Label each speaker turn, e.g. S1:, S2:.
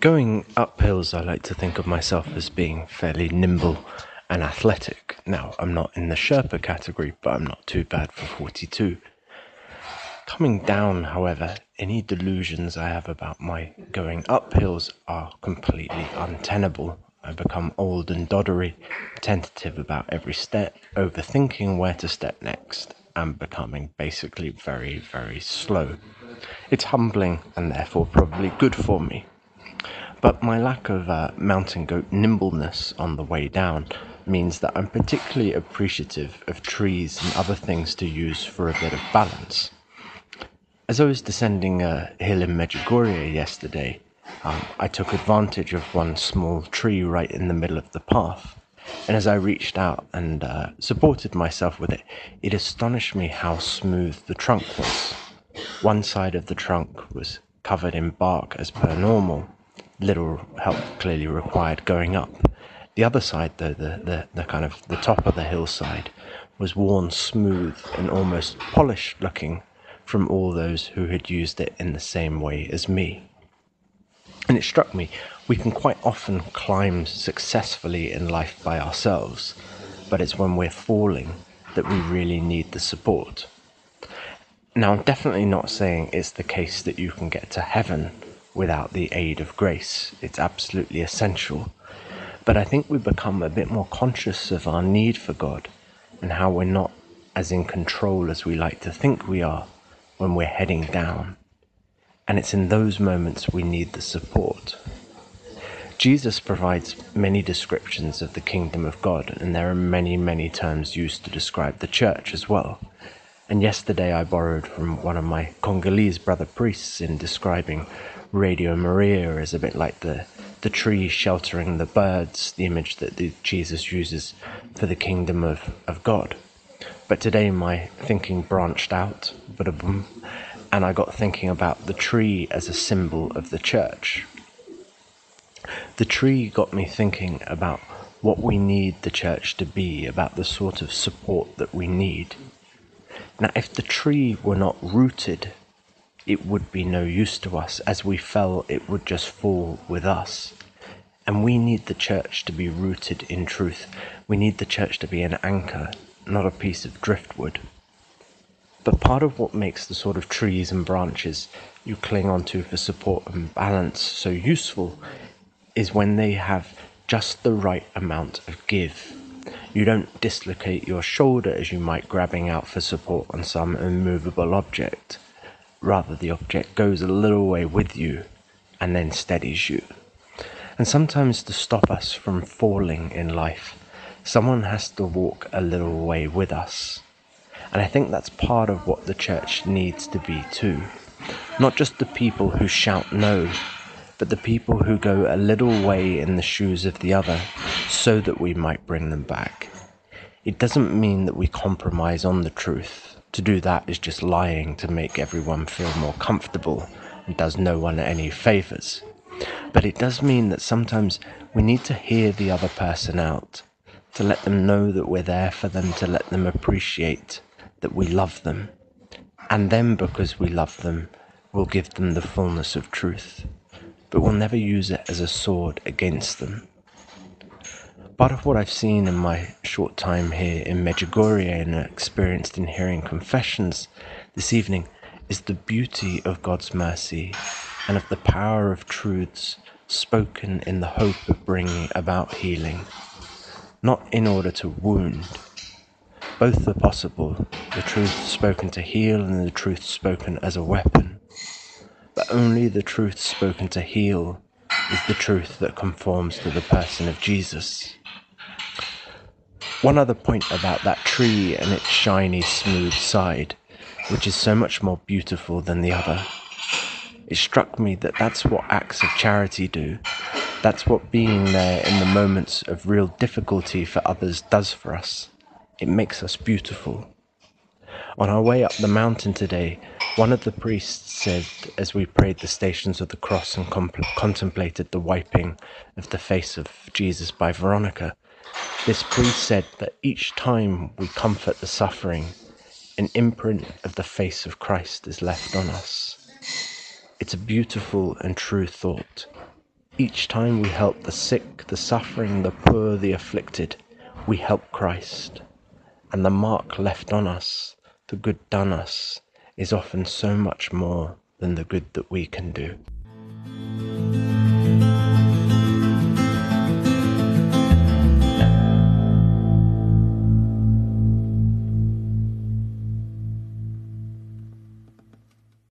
S1: Going up hills, I like to think of myself as being fairly nimble and athletic. Now, I'm not in the Sherpa category, but I'm not too bad for 42. Coming down, however, any delusions I have about my going up hills are completely untenable. I become old and doddery, tentative about every step, overthinking where to step next, and becoming basically very, very slow. It's humbling and therefore probably good for me. But my lack of uh, mountain goat nimbleness on the way down means that I'm particularly appreciative of trees and other things to use for a bit of balance. As I was descending a hill in Medjugorje yesterday, um, I took advantage of one small tree right in the middle of the path. And as I reached out and uh, supported myself with it, it astonished me how smooth the trunk was. One side of the trunk was covered in bark as per normal, little help clearly required going up. The other side, though, the, the, the kind of the top of the hillside, was worn smooth and almost polished looking from all those who had used it in the same way as me. And it struck me, we can quite often climb successfully in life by ourselves, but it's when we're falling that we really need the support. Now, I'm definitely not saying it's the case that you can get to heaven without the aid of grace. It's absolutely essential. But I think we become a bit more conscious of our need for God and how we're not as in control as we like to think we are when we're heading down. And it's in those moments we need the support. Jesus provides many descriptions of the kingdom of God, and there are many, many terms used to describe the church as well. And yesterday I borrowed from one of my Congolese brother priests in describing Radio Maria as a bit like the the tree sheltering the birds, the image that the, Jesus uses for the kingdom of, of God. But today my thinking branched out, and I got thinking about the tree as a symbol of the church. The tree got me thinking about what we need the church to be, about the sort of support that we need. Now, if the tree were not rooted it would be no use to us. As we fell, it would just fall with us. And we need the church to be rooted in truth. We need the church to be an anchor, not a piece of driftwood. But part of what makes the sort of trees and branches you cling onto for support and balance so useful is when they have just the right amount of give. You don't dislocate your shoulder as you might grabbing out for support on some immovable object. Rather, the object goes a little way with you and then steadies you. And sometimes, to stop us from falling in life, someone has to walk a little way with us. And I think that's part of what the church needs to be too. Not just the people who shout no, but the people who go a little way in the shoes of the other so that we might bring them back. It doesn't mean that we compromise on the truth, to do that is just lying to make everyone feel more comfortable and does no one any favors. But it does mean that sometimes we need to hear the other person out, to let them know that we're there for them, to let them appreciate that we love them. And then, because we love them, we'll give them the fullness of truth. But we'll never use it as a sword against them. Part of what I've seen in my short time here in Medjugorje and experienced in hearing confessions this evening is the beauty of God's mercy and of the power of truths spoken in the hope of bringing about healing, not in order to wound. Both are possible, the truth spoken to heal and the truth spoken as a weapon. But only the truth spoken to heal is the truth that conforms to the person of Jesus. One other point about that tree and its shiny, smooth side, which is so much more beautiful than the other. It struck me that that's what acts of charity do. That's what being there in the moments of real difficulty for others does for us. It makes us beautiful. On our way up the mountain today, one of the priests said, as we prayed the stations of the cross and contemplated the wiping of the face of Jesus by Veronica, this priest said that each time we comfort the suffering, an imprint of the face of Christ is left on us. It's a beautiful and true thought. Each time we help the sick, the suffering, the poor, the afflicted, we help Christ. And the mark left on us, the good done us, is often so much more than the good that we can do.